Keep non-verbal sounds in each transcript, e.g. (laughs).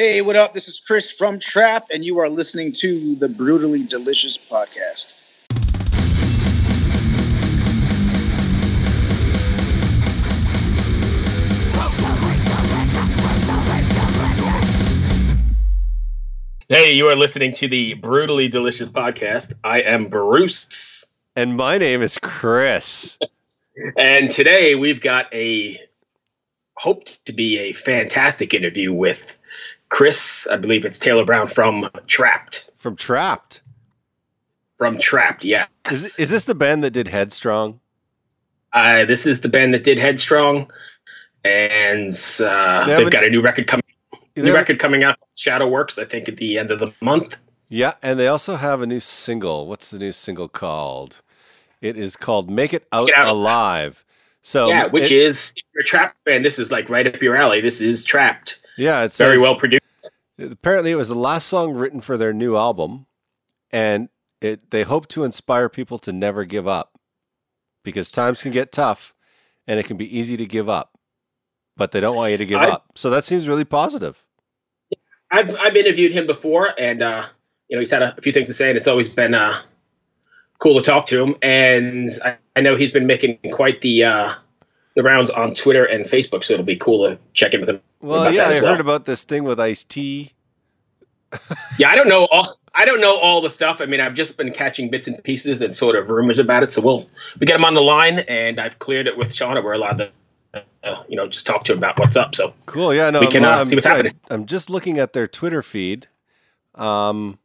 Hey, what up? This is Chris from Trapt, and you are listening to the Brutally Delicious podcast. Hey, you are listening to the Brutally Delicious podcast. I am Bruce. And my name is Chris. and today we've got a hoped to be a fantastic interview with Chris. I believe it's Taylor Brown from Trapt. From Trapt. From Trapt, yes. Is, is this the band that did Headstrong? Uh, this is the band that did Headstrong, and uh, they have got a new record coming. New record coming out, Shadow Works. I think at the end of the month. Yeah, and they also have a new single. What's the new single called? It is called "Make It Out, Get Out. Alive." So yeah, which it, is if you're a Trapt fan, this is like right up your alley. This is Trapt. Yeah, it's very well produced. Apparently, it was the last song written for their new album, and it they hope to inspire people to never give up, because times can get tough, and it can be easy to give up, but they don't want you to give I, up. So that seems really positive. I've I've interviewed him before, and uh, you know he's had a, a, few things to say, and it's always been uh, cool to talk to him. And I, I know he's been making quite the uh, the rounds on Twitter and Facebook, so it'll be cool to check in with him. Well, yeah, I well. heard about this thing with Ice T. (laughs) yeah, I don't know all. I don't know all the stuff. I mean, I've just been catching bits and pieces and sort of rumors about it. So we'll we get him on the line, and I've cleared it with Sean. We're allowed to uh, you know, just talk to him about what's up. So cool. Yeah, no, we can uh, see what's happening. I'm just looking at their Twitter feed, um,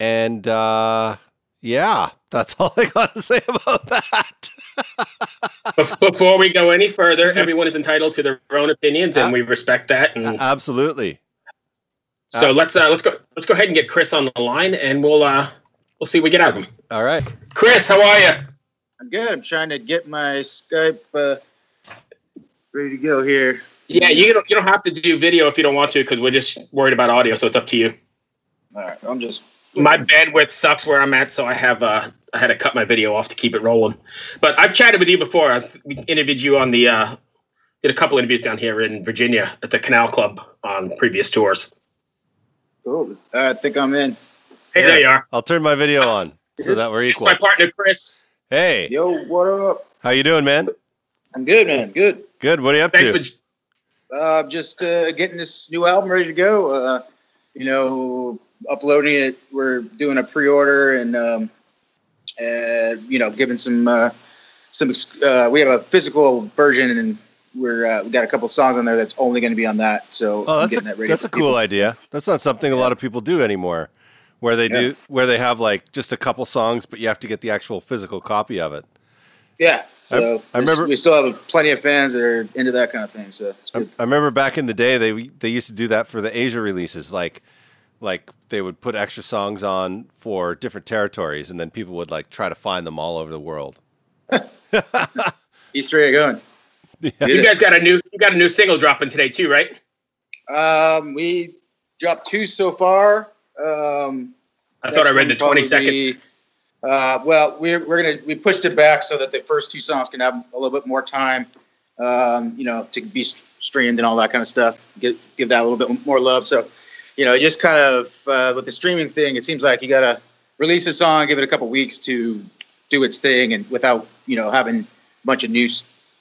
and uh, yeah, that's (laughs) all I got to say about that. (laughs) Before we go any further, everyone is entitled to their own opinions, and we respect that. And absolutely. So uh, let's uh, let's go let's go ahead and get Chris on the line, and we'll uh, we'll see what we get out of him. All right, Chris, how are you? I'm good. I'm trying to get my Skype uh, ready to go here. Yeah, you don't you don't have to do video if you don't want to because we're just worried about audio, so it's up to you. All right, I'm just my bandwidth sucks where I'm at, so I have uh I had to cut my video off to keep it rolling. But I've chatted with you before. I've interviewed you on the uh did a couple interviews down here in Virginia at the Canal Club on previous tours. Cool. I think I'm in. Hey, yeah, there you are. I'll turn my video on so that we're equal. It's my partner Chris. Hey. Yo, what up? How you doing, man? I'm good, man. Good. Good. What are you up Thanks to? For, uh, just uh, getting this new album ready to go. Uh, you know, uploading it. We're doing a pre-order and um, and you know, giving some uh, some. Uh, we have a physical version and we're uh, we got a couple songs on there that's only going to be on that. So oh, that's a, that that's a cool idea. That's not something yeah. a lot of people do anymore, where they yeah. do where they have like just a couple songs, but you have to get the actual physical copy of it. Yeah, so I, I remember we still have plenty of fans that are into that kind of thing. So I, I, remember back in the day they they used to do that for the Asia releases, like like they would put extra songs on for different territories, and then people would like try to find them all over the world. (laughs) Easter egg going. Yeah. You guys got a new you got a new single dropping today too, right? Um, we dropped two so far. Um, I thought I read the twenty second. Uh, well, we're, we're gonna we pushed it back so that the first two songs can have a little bit more time, um, you know, to be streamed and all that kind of stuff. Give give that a little bit more love. So, you know, just kind of uh, with the streaming thing, it seems like you gotta release a song, give it a couple weeks to do its thing, and without you know having a bunch of new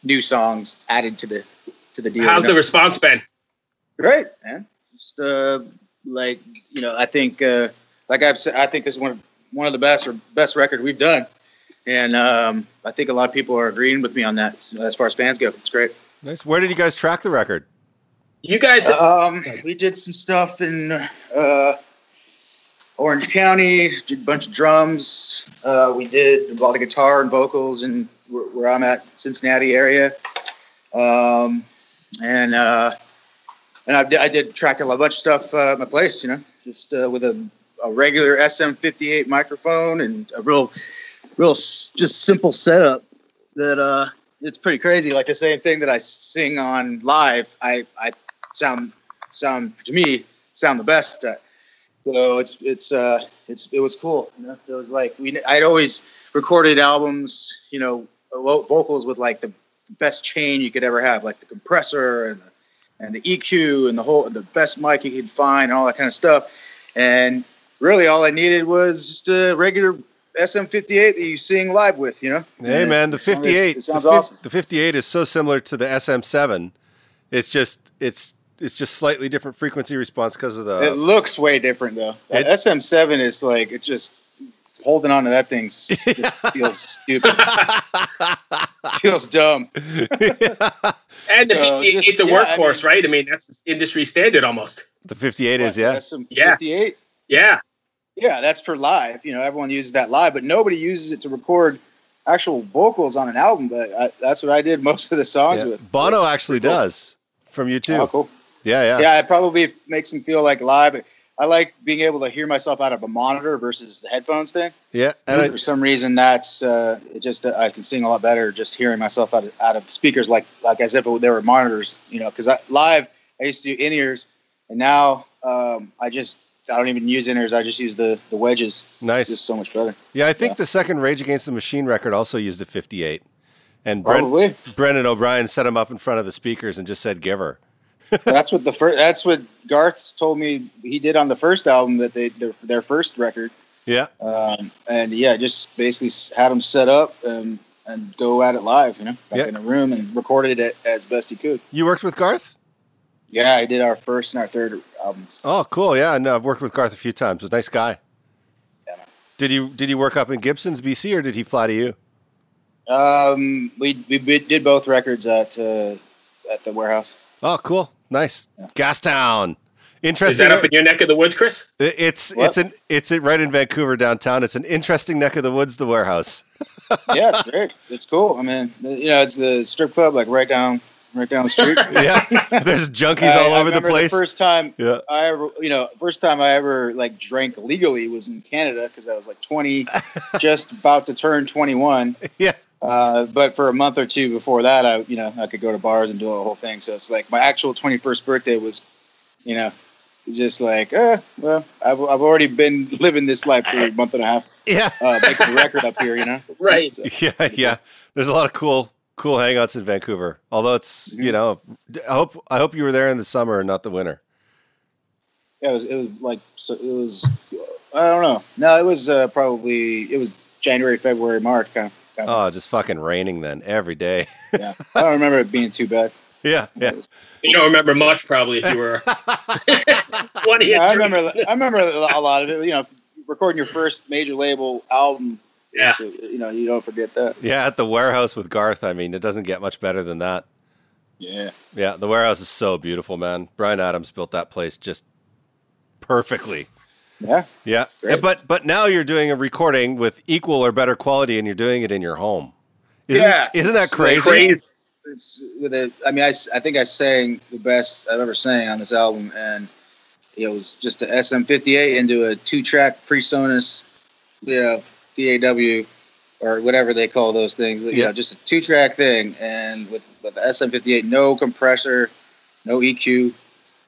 new songs added to the to the deal. How's you know? the response been? Great, man. Just uh, like you know, I think uh, like I've said, I think this is one of one of the best or best record we've done. And um, I think a lot of people are agreeing with me on that as far as fans go. It's great. Nice. Where did you guys track the record? You guys, um, we did some stuff in uh, Orange County, did a bunch of drums. Uh, we did a lot of guitar and vocals, and where, I'm at, Cincinnati area. Um, and uh, and I, I did track a bunch of stuff uh, at my place, you know, just uh, with a a regular SM58 microphone and a real, real just simple setup that uh, it's pretty crazy. Like the same thing that I sing on live, I I sound sound to me sound the best at. So it's it's uh it's it was cool. You know? It was like we I'd always recorded albums, you know, vocals with like the best chain you could ever have, like the compressor and the and the EQ and the whole the best mic you could find and all that kind of stuff. And really, all I needed was just a regular SM58 that you sing live with. You know. Hey And man, the it sounds- 58. It sounds the, awesome. the 58 is so similar to the SM7. It's just it's it's just slightly different frequency response because of the. it looks way different though. The It- SM7 is like it just holding on to that thing (laughs) just feels stupid. (laughs) feels dumb. (laughs) And the So, 58 just- it's a yeah, I workhorse, mean- right? I mean, that's industry standard almost. the 58 is What, yeah. SM58. Yeah. Yeah, that's for live. You know, everyone uses that live, but nobody uses it to record actual vocals on an album. But I, that's what I did most of the songs Yeah. with. Bono actually cool. does from you too. Oh, cool. Yeah, yeah. Yeah, it probably makes them feel like live. I like being able to hear myself out of a monitor versus the headphones thing. Yeah, and I, For some reason, that's uh, just I can sing a lot better just hearing myself out of, out of speakers like like as if it, they were monitors. You know, because live I used to do in ears, and now um, I just I don't even use in ears. I just use the the wedges. Nice. It's just so much better. yeah, I think Yeah. the second Rage Against the Machine record also used a 58. And Brent, Brendan O'Brien set him up in front of the speakers and just said, "Give her." That's what the first. That's what Garth's told me he did on the first album that they their, their first record. Yeah, Um, and yeah, just basically had them set up and and go at it live. You know, back in a room and recorded it as best he could. you worked with Garth. Yeah, I did our first and our third albums. Oh, cool. Yeah, no, I've worked with Garth a few times. A nice guy. Yeah. Did you did you work up in Gibsons, BC, or did he fly to you? Um, we we did both records at uh, at the warehouse. Oh, cool. Nice. Yeah. Gastown. Interesting. Is that up in your neck of the woods, Chris? It's What? it's an it's right in Vancouver downtown. It's an interesting neck of the woods. The warehouse. (laughs) yeah, it's great. It's cool. I mean, you know, it's the strip club like right down right down the street. (laughs) Yeah, there's junkies I- all I over the remember place. first time yeah, I ever, you know, first time I ever like drank legally was in Canada because I was like 20, (laughs) just about to turn 21. yeah, Uh, but for a month or two before that, I, you know, I could go to bars and do the whole thing. So it's like my actual 21st birthday was, you know, just like, uh, well, I've, I've already been (laughs) living this life for a month and a half, (laughs) yeah, uh, making a record up here, you know? (laughs) Right. So, yeah, yeah. There's a lot of cool cool hangouts in Vancouver. Although it's you Mhm. know, I hope I hope you were there in the summer and not the winter. yeah, it was, it was like, so it was, I don't know. No, it was uh, probably, it was January, February, March kind of. Kind of Oh, just fucking raining then every day. yeah. I don't remember it being too bad. (laughs) yeah, yeah. You don't remember much, probably, if you were (laughs) 20 Yeah, I remember. I remember a lot of it. You know, recording your first major label album. Yeah. so, uh, you know, you don't forget that. Yeah, at the warehouse with Garth. I mean, it doesn't get much better than that. Yeah. Yeah, the warehouse is so beautiful, man. Bryan Adams built that place just perfectly. Yeah. Yeah, but but now you're doing a recording with equal or better quality, and you're doing it in your home. Isn't, Yeah. isn't that It's crazy? Crazy. It's with a. I mean, I, I think I sang the best I've ever sang on this album, and it was just a SM58 into a two-track PreSonus, you know, DAW or whatever they call those things. You Yeah. know, just a two-track thing, and with with the SM58, no compressor, no EQ,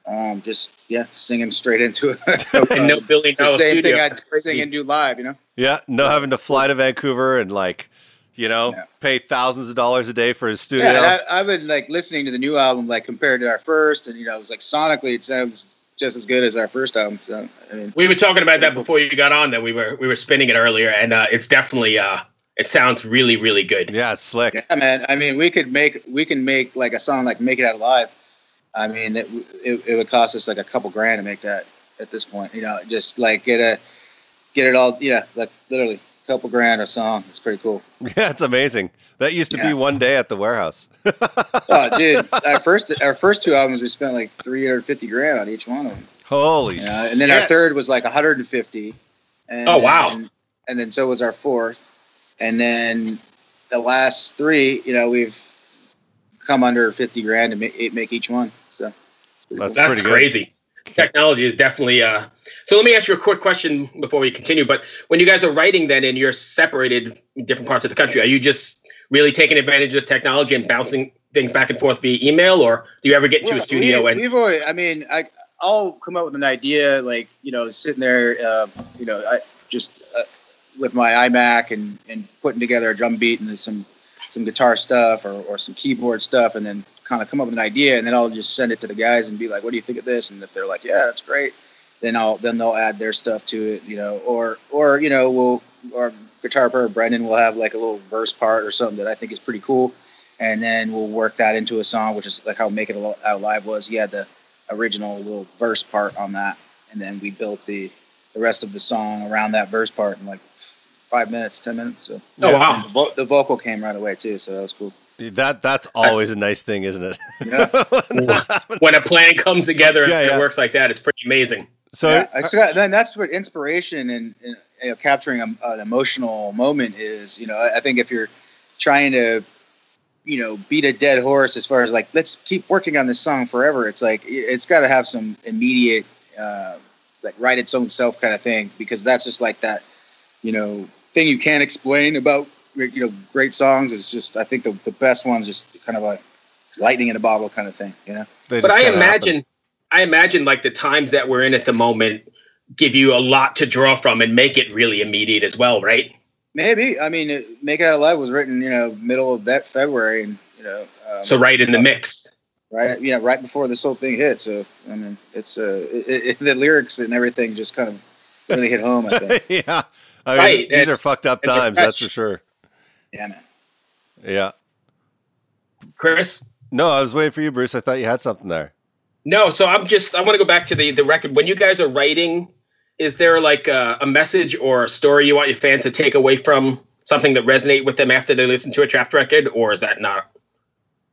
um, just yeah, singing straight into it. (laughs) And no billion the dollar same studio. thing I'd sing and do live, you know. Yeah, no having to fly to Vancouver and like, you know, Yeah. pay thousands of dollars a day for his studio. Yeah, I, I've been like listening to the new album, like compared to our first, and you know, it was like sonically, it sounds just as good as our first album. So I mean, We were talking about that before you got on. That we were we were spinning it earlier, and uh, it's definitely uh, it sounds really really good. yeah, it's slick. yeah, man. I mean, we could make we can make like a song like "Make It Out Alive." I mean, it, it, it would cost us like a couple grand to make that at this point. You know, just like get a get it all. Yeah, like literally a couple grand a song. It's pretty cool. (laughs) Yeah, it's amazing. That used to be one day at the warehouse. (laughs) Oh, dude, our first our first two albums we spent like three hundred fifty grand on each one of them. Holy Yeah, shit. and then our third was like 150. And, Oh, wow. And, and then so was our fourth. And then the last three, you know, we've come under 50 grand to make, make each one. So That's That's pretty good. crazy. Technology is definitely. Uh, so let me ask you a quick question before we continue. But when you guys are writing, then and you're separated in different parts of the country, are you just really taking advantage of technology and bouncing things back and forth via email, or do you ever get into a studio we, and we've always, I mean, I, I'll come up with an idea, like, you know, sitting there, uh, you know, I just uh, with my iMac and, and putting together a drum beat and some, some guitar stuff or, or some keyboard stuff and then kind of come up with an idea, and then I'll just send it to the guys and be like, "What do you think of this?" And if they're like, "Yeah, that's great," then I'll then they'll add their stuff to it, you know, or or you know we'll our guitar player Brendan will have like a little verse part or something that I think is pretty cool, and then we'll work that into a song, which is like how "Make It Out Alive" was. He had the original little verse part on that, and then we built the the rest of the song around that verse part and like five minutes, ten minutes. So. Oh wow! The, vo- the, vocal came right away too, so that was cool. That that's always a nice thing, isn't it? (laughs) Yeah. when a plan comes together and Yeah, yeah. it works like that, it's pretty amazing. so yeah, I just got, then that's what inspiration and, and you know, capturing a, an emotional moment is. You know, I, I think if you're trying to, you know, beat a dead horse as far as like let's keep working on this song forever, it's like it- it's got to have some immediate, uh, like write its own self kind of thing because that's just like that, you know, thing you can't explain about you know great songs is just I think the the best ones just kind of like lightning in a bottle kind of thing. You know. they But I imagine, happen. I imagine like the times that we're in at the moment give you a lot to draw from and make it really immediate as well, right? Maybe. I mean, it- "Make It Out Alive" was written, you know, middle of that February, and you know, um, So right in the mix. right, you know, right before this whole thing hit. So, I mean, it's uh, it, it, (laughs) the lyrics and everything just kind of really hit home. I think. (laughs) yeah. I mean, Right, these and- are fucked up times, that's for sure. yeah, man. Yeah. Chris? No, I was waiting for you, Bruce. I thought you had something there. No, so I'm just I want to go back to the the record. When you guys are writing, is there like a, a message or a story you want your fans to take away from something that resonate with them after they listen to a Trapt record, or is that not?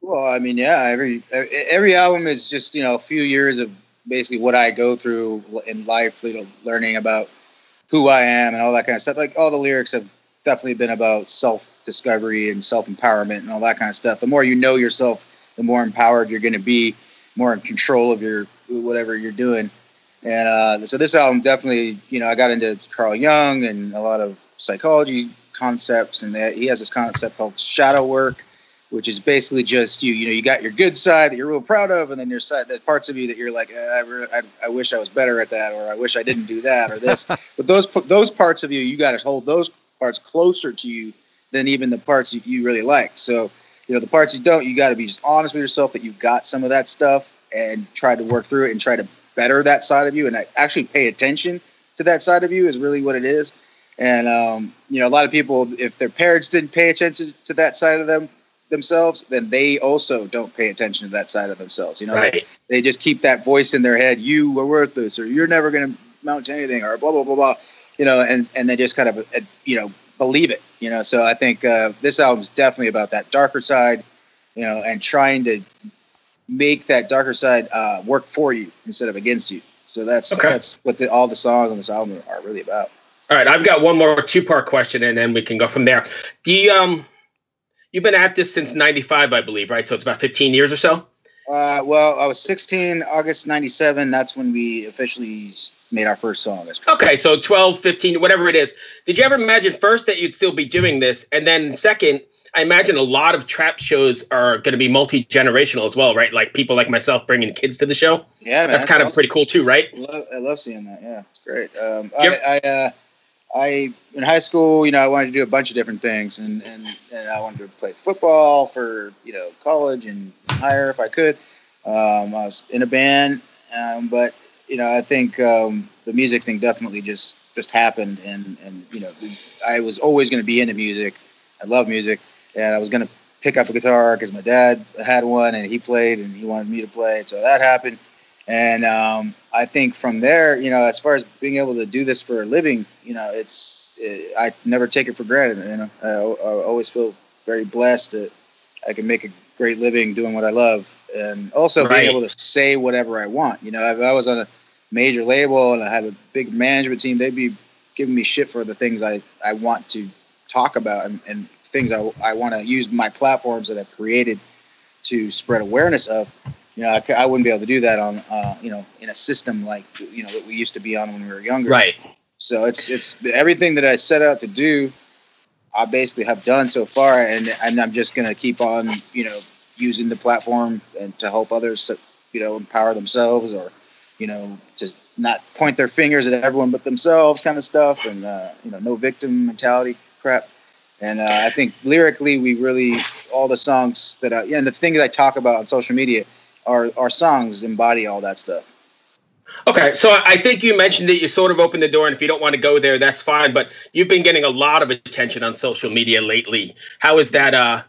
Well, I mean, yeah, every every album is just you know a few years of basically what I go through in life, you know, learning about who I am and all that kind of stuff. Like all the lyrics have definitely been about self discovery and self empowerment and all that kind of stuff. The more you know yourself, the more empowered you're going to be, more in control of your whatever you're doing. And uh, so this album definitely, you know, I got into Carl Jung and a lot of psychology concepts, and that he has this concept called shadow work which is basically just you. You know, you got your good side that you're real proud of, and then your side, that parts of you that you're like, eh, I, re- I, I wish I was better at that, or I wish I didn't do that, or this. (laughs) but those those parts of you, you got to hold those parts closer to you than even the parts you, you really like. So, you know, the parts you don't, you got to be just honest with yourself that you've got some of that stuff, and try to work through it and try to better that side of you, and actually pay attention to that side of you is really what it is. And um, you know, a lot of people, if their parents didn't pay attention to that side of them themselves, then they also don't pay attention to that side of themselves. You know, they, Right. they just keep that voice in their head. You are worthless, or you're never going to mount to anything, or blah blah blah blah. You know, and and they just kind of uh, you know believe it. You know, so I think uh, this album's definitely about that darker side. You know, and trying to make that darker side uh, work for you instead of against you. So that's Okay. that's what the, all the songs on this album are really about. All right, I've got one more two part question, and then we can go from there. The um, you've been at this since '95, I believe, right? So it's about 15 years or so. Uh, well, I was 16, August 97. That's when we officially made our first song. Okay, so 12, 15, whatever it is. Did you ever imagine first that you'd still be doing this, and then second, I imagine a lot of Trapt shows are going to be multi generational as well, right? Like people like myself bringing kids to the show. Yeah, man. That's kind of pretty cool too, right? I love, I love seeing that. Yeah, it's great. Um. I, I, uh, I in high school, you know, I wanted to do a bunch of different things, and and, and I wanted to play football for you know college and higher if I could. Um, I was in a band, um, but you know, I think um, the music thing definitely just just happened, and and you know, I was always going to be into music. I love music, and I was going to pick up a guitar because my dad had one, and he played, and he wanted me to play, so that happened. And um, I think from there, you know, as far as being able to do this for a living, you know, it's it, I never take it for granted. You know, I, I always feel very blessed that I can make a great living doing what I love, and also Right. being able to say whatever I want. You know, if I was on a major label and I had a big management team, they'd be giving me shit for the things I, I want to talk about and, and things I, I want to use my platforms that I've created to spread awareness of. You know, I, I wouldn't be able to do that on, uh, you know, in a system like, you know, that we used to be on when we were younger. Right. So it's it's everything that I set out to do. I basically have done so far, and and I'm just gonna keep on, you know, using the platform and to help others, you know, empower themselves, or, you know, to not point their fingers at everyone but themselves, kind of stuff, and uh, you know, no victim mentality crap. And uh, I think lyrically, we really all the songs that I, yeah, and the thing that I talk about on social media, our our songs embody all that stuff. Okay, so I think you mentioned that you sort of opened the door, and if you don't want to go there, that's fine. But you've been getting a lot of attention on social media lately. How is that? Uh,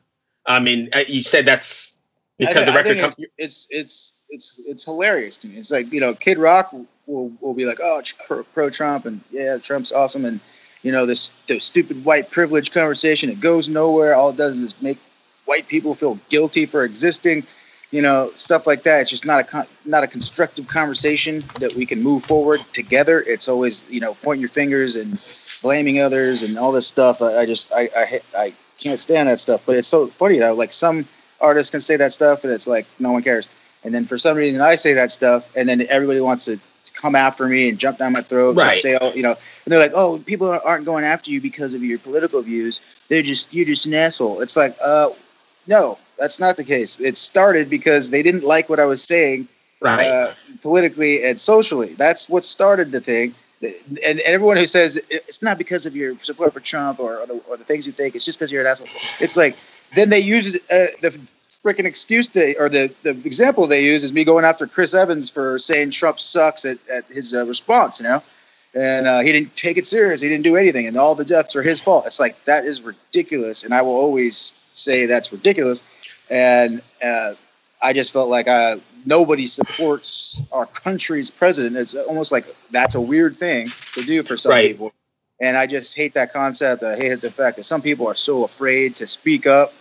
I mean, uh, you said that's because the record it's, it's, it's it's it's hilarious to me. It's like you know, Kid Rock will will be like, oh, pro, pro Trump, and yeah, Trump's awesome, and you know this the stupid white privilege conversation. It goes nowhere. All it does is make white people feel guilty for existing you know, stuff like that. It's just not a con- not a constructive conversation that we can move forward together. It's always you know pointing your fingers and blaming others and all this stuff. I, I just I, I I can't stand that stuff. But it's so funny though. Like some artists can say that stuff and it's like no one cares. And then for some reason I say that stuff and then everybody wants to come after me and jump down my throat right. and say, oh, you know, and they're like, oh, people aren't going after you because of your political views. They're just you're just an asshole. It's like, uh, no, that's not the case. It started because they didn't like what I was saying, right? Uh, politically and socially. That's what started the thing. And, everyone who says it's not because of your support for Trump or, or, the, or the things you think, it's just because you're an asshole. It's like then they use uh, the freaking excuse they or the, the example they use is me going after Chris Evans for saying Trump sucks at, at his uh, response, you know, and uh, he didn't take it serious. He didn't do anything, and all the deaths are his fault. It's like that is ridiculous, and I will always say that's ridiculous. And uh, I just felt like uh, nobody supports our country's president. It's almost like that's a weird thing to do for some right. people. And I just hate that concept. I hate the fact that some people are so afraid to speak up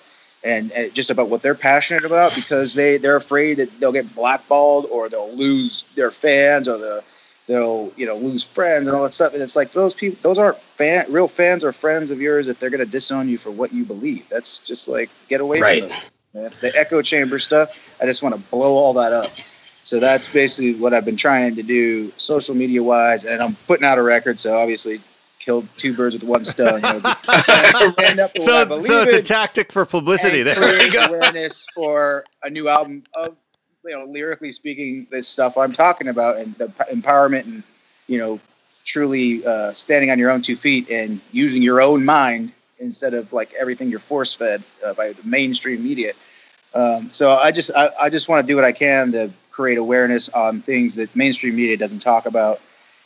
and, and, just about what they're passionate about because they, they're afraid that they'll get blackballed or they'll lose their fans or the, they'll you know lose friends and all that stuff. And it's like those people, those aren't fan, real fans or friends of yours if they're going to disown you for what you believe. That's just like get away right. from those. Man. The echo chamber stuff, I just want to blow all that up. So that's basically what I've been trying to do, social media wise, and I'm putting out a record. So obviously, killed two birds with one stone. You know, (laughs) so, so it's a tactic for publicity. There we go. Awareness for a new album of you know, lyrically speaking, this stuff I'm talking about and the empowerment and, you know, truly uh, standing on your own two feet and using your own mind instead of like everything you're force fed uh, by the mainstream media. Um, so I just I, I just want to do what I can to create awareness on things that mainstream media doesn't talk about,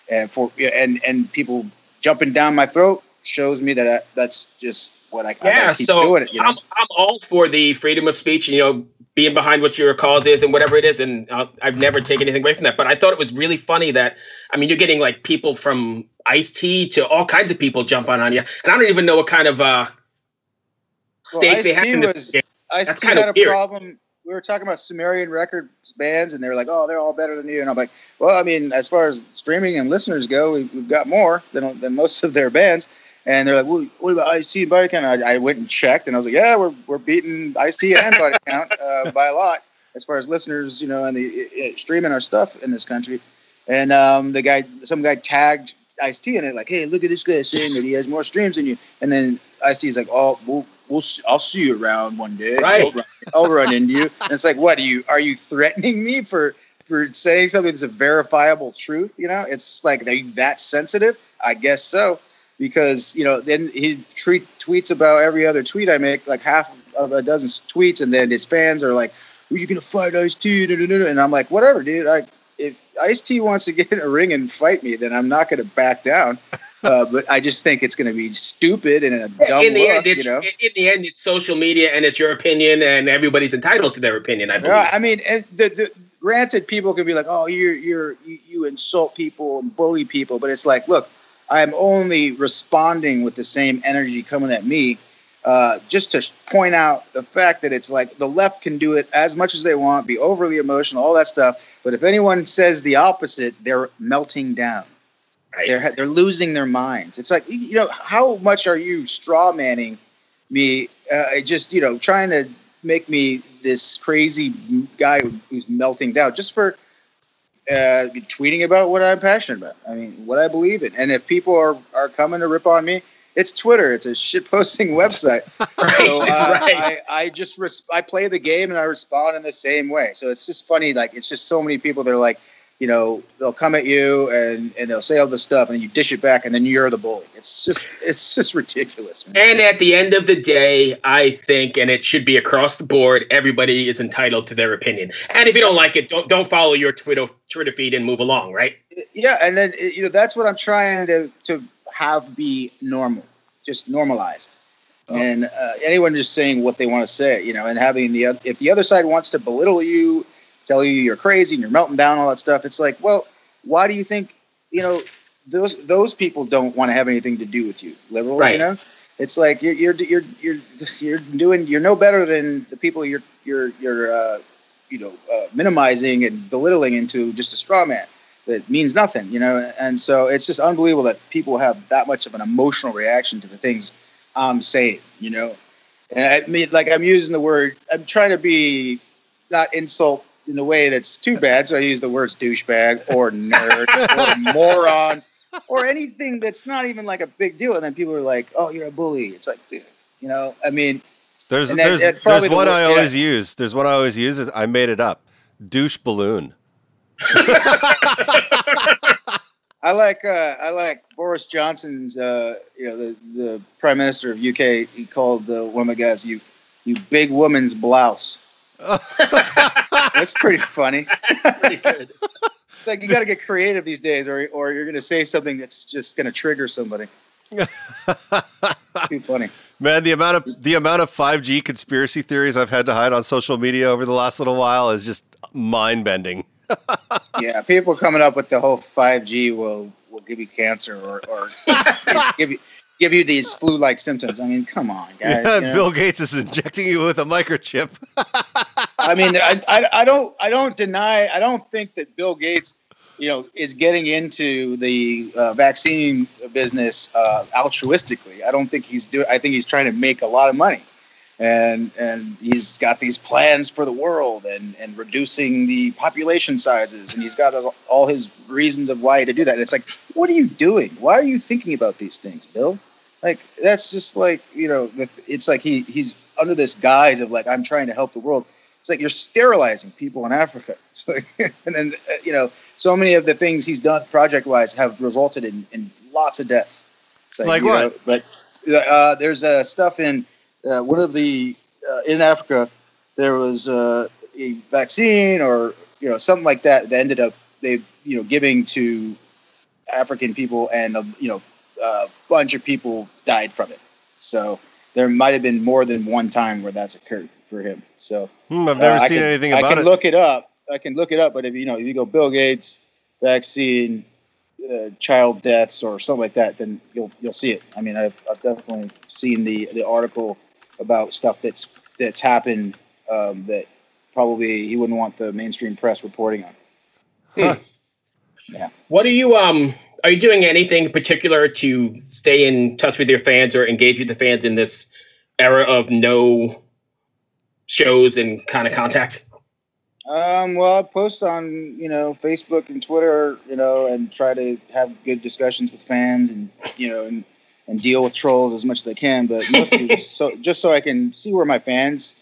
and for and and people jumping down my throat shows me that I, that's just what I yeah. I so it, you know? I'm I'm all for the freedom of speech. You know, being behind what your cause is and whatever it is. And i have never taken anything away from that. But I thought it was really funny that, I mean, you're getting like people from Ice T to all kinds of people jump on on you. And I don't even know what kind of uh, state well, they have in this game. Ice T had a weird. problem. We were talking about Sumerian Records bands, and they were like, "Oh, they're all better than you." And I'm like, "Well, I mean, as far as streaming and listeners go, we've got more than than most of their bands." And they're like, well, what about Ice T and Body Count? I, I, went and checked, and I was like, yeah, we're, we're beating Ice T and Body Count (laughs) uh, by a lot as far as listeners, you know, and the uh, streaming our stuff in this country. And um, the guy, some guy tagged Ice T in it, like, hey, look at this guy saying that he has more streams than you. And then Ice T is like, oh, we'll, we'll see, I'll see you around one day. Right. I'll run, I'll run into you. And it's like, what are you? Are you threatening me for for saying something that's a verifiable truth? You know, it's like are you that sensitive? I guess so because you know then he treat, tweets about every other tweet I make, like half of a dozen tweets, and then his fans are like, "Who's you gonna fight Ice T?" And I'm like, "Whatever, dude. I, if Ice T wants to (laughs) get in a ring and fight me, then I'm not gonna back down." (laughs) Uh, but I just think it's going to be stupid and a dumb in the look, end, you know. In the end, it's social media and it's your opinion, and everybody's entitled to their opinion. I believe. Uh, I mean, the, the, granted, people can be like, "Oh, you're you're you, you insult people and bully people," but it's like, look, I'm only responding with the same energy coming at me, uh, just to point out the fact that it's like the left can do it as much as they want, be overly emotional, all that stuff. But if anyone says the opposite, they're melting down. Right. They're they're losing their minds. It's like you know how much are you straw manning me? Uh, just you know trying to make me this crazy guy who's melting down just for uh, tweeting about what I'm passionate about. I mean, what I believe in. And if people are, are coming to rip on me, it's Twitter. It's a (laughs) shit posting website. (laughs) right, so uh, (laughs) right. I, I just res- I play the game and I respond in the same way. So it's just funny. Like it's just so many people that are like, you know, they'll come at you and, and they'll say all this stuff and then you dish it back and then you're the bully. It's just it's just ridiculous. Man. And at the end of the day, I think, and it should be across the board, everybody is entitled to their opinion. And if you don't like it, don't don't follow your Twitter Twitter feed and move along, right? Yeah, and then you know that's what I'm trying to to have be normal, just normalized. Oh. And uh, anyone just saying what they want to say, you know, and having the if the other side wants to belittle you tell you you're crazy and you're melting down, all that stuff. It's like, well, why do you think you know those those people don't want to have anything to do with you, liberal? Right. You know, it's like you're you're you're you're you're doing you're no better than the people you're you're you're uh, you know uh, minimizing and belittling into just a straw man that means nothing, you know. And so it's just unbelievable that people have that much of an emotional reaction to the things I'm saying, you know. And I mean, like I'm using the word, I'm trying to be not insult in a way that's too bad. So I use the words douchebag or nerd or moron or anything that's not even like a big deal. And then people are like, "Oh, you're a bully." It's like, dude, you know. I mean, there's there's that, there's one the I always yeah. use. There's one I always use. Is I made it up. Douche balloon. (laughs) I like uh, I like Boris Johnson's uh, you know the, the prime minister of UK. He called the one of the guys you you big woman's blouse. That's pretty funny. (laughs) pretty good. it's like you got to get creative these days, or or you're going to say something that's just going to trigger somebody. Too funny. Man, the amount of the amount of 5G conspiracy theories I've had to hide on social media over the last little while is just mind bending. (laughs) yeah, people coming up with the whole 5G will will give you cancer or, or (laughs) give you give you these flu-like symptoms. I mean, come on, guys. Yeah, you know? Bill Gates is injecting you with a microchip. (laughs) I mean, I, I, I, don't I don't deny I don't think that Bill Gates, you know, is getting into the uh, vaccine business uh, altruistically. I don't think he's doing. I think he's trying to make a lot of money. And, and he's got these plans for the world and, and reducing the population sizes and he's got all his reasons of why to do that. And it's like, what are you doing? Why are you thinking about these things, Bill? Like that's just like you know, it's like he he's under this guise of like I'm trying to help the world. It's like you're sterilizing people in Africa. (laughs) It's like, (laughs) and then uh, you know, so many of the things he's done project wise have resulted in, in lots of deaths. Like, like what? Know, but uh, there's uh, stuff in uh, one of the uh, in Africa. There was uh, a vaccine or you know something like that that ended up they you know giving to African people and you know a bunch of people died from it. So there might have been more than one time where that's occurred for him. So hmm, I've never uh, seen can, anything about it. I can it. look it up. I can look it up, but if you know, if you go Bill Gates vaccine, uh, child deaths, or something like that, then you'll you'll see it. I mean, I've, I've definitely seen the the article about stuff that's that's happened um, that probably he wouldn't want the mainstream press reporting on. Huh. Yeah. What do you um are you doing anything in particular to stay in touch with your fans or engage with the fans in this era of no shows and kind of contact? Um, well, I post on you know Facebook and Twitter, you know, and try to have good discussions with fans, and you know, and, and deal with trolls as much as I can. But mostly (laughs) just so just so I can see where my fans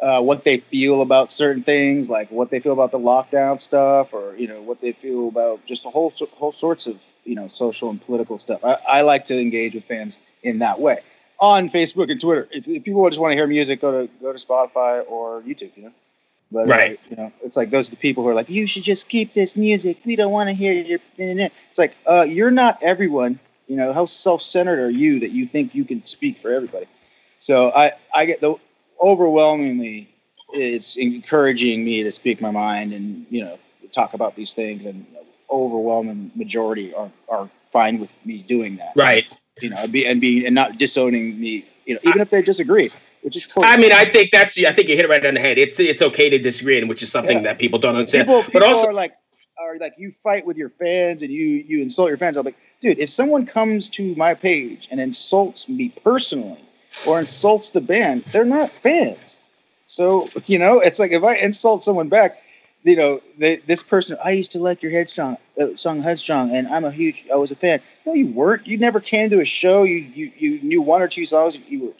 uh, what they feel about certain things, like what they feel about the lockdown stuff, or you know what they feel about just a whole whole sorts of you know social and political stuff. I, I like to engage with fans in that way on Facebook and Twitter. If, if people just want to hear music, go to go to Spotify or YouTube. You know. But, right. Uh, you know, it's like those are the people who are like, you should just keep this music. We don't want to hear your. It's like, uh, you're not everyone. You know, how self-centered are you that you think you can speak for everybody? So I, I get the overwhelmingly it's encouraging me to speak my mind and you know talk about these things and overwhelming majority are, are fine with me doing that. Right. You know be and be and not disowning me you know even if they disagree which is totally I mean I think that's I think you hit it right on the head. It's it's okay to disagree and which is something yeah. that people don't understand. People, people but also are like are like you fight with your fans and you you insult your fans. I'm like dude if someone comes to my page and insults me personally or insults the band, they're not fans. So you know, it's like if I insult someone back, you know, they, this person, I used to like your Headstrong uh, song Headstrong, and I'm a huge, I was a fan. No, you weren't. You never came to a show. You you, you knew one or two songs. You were,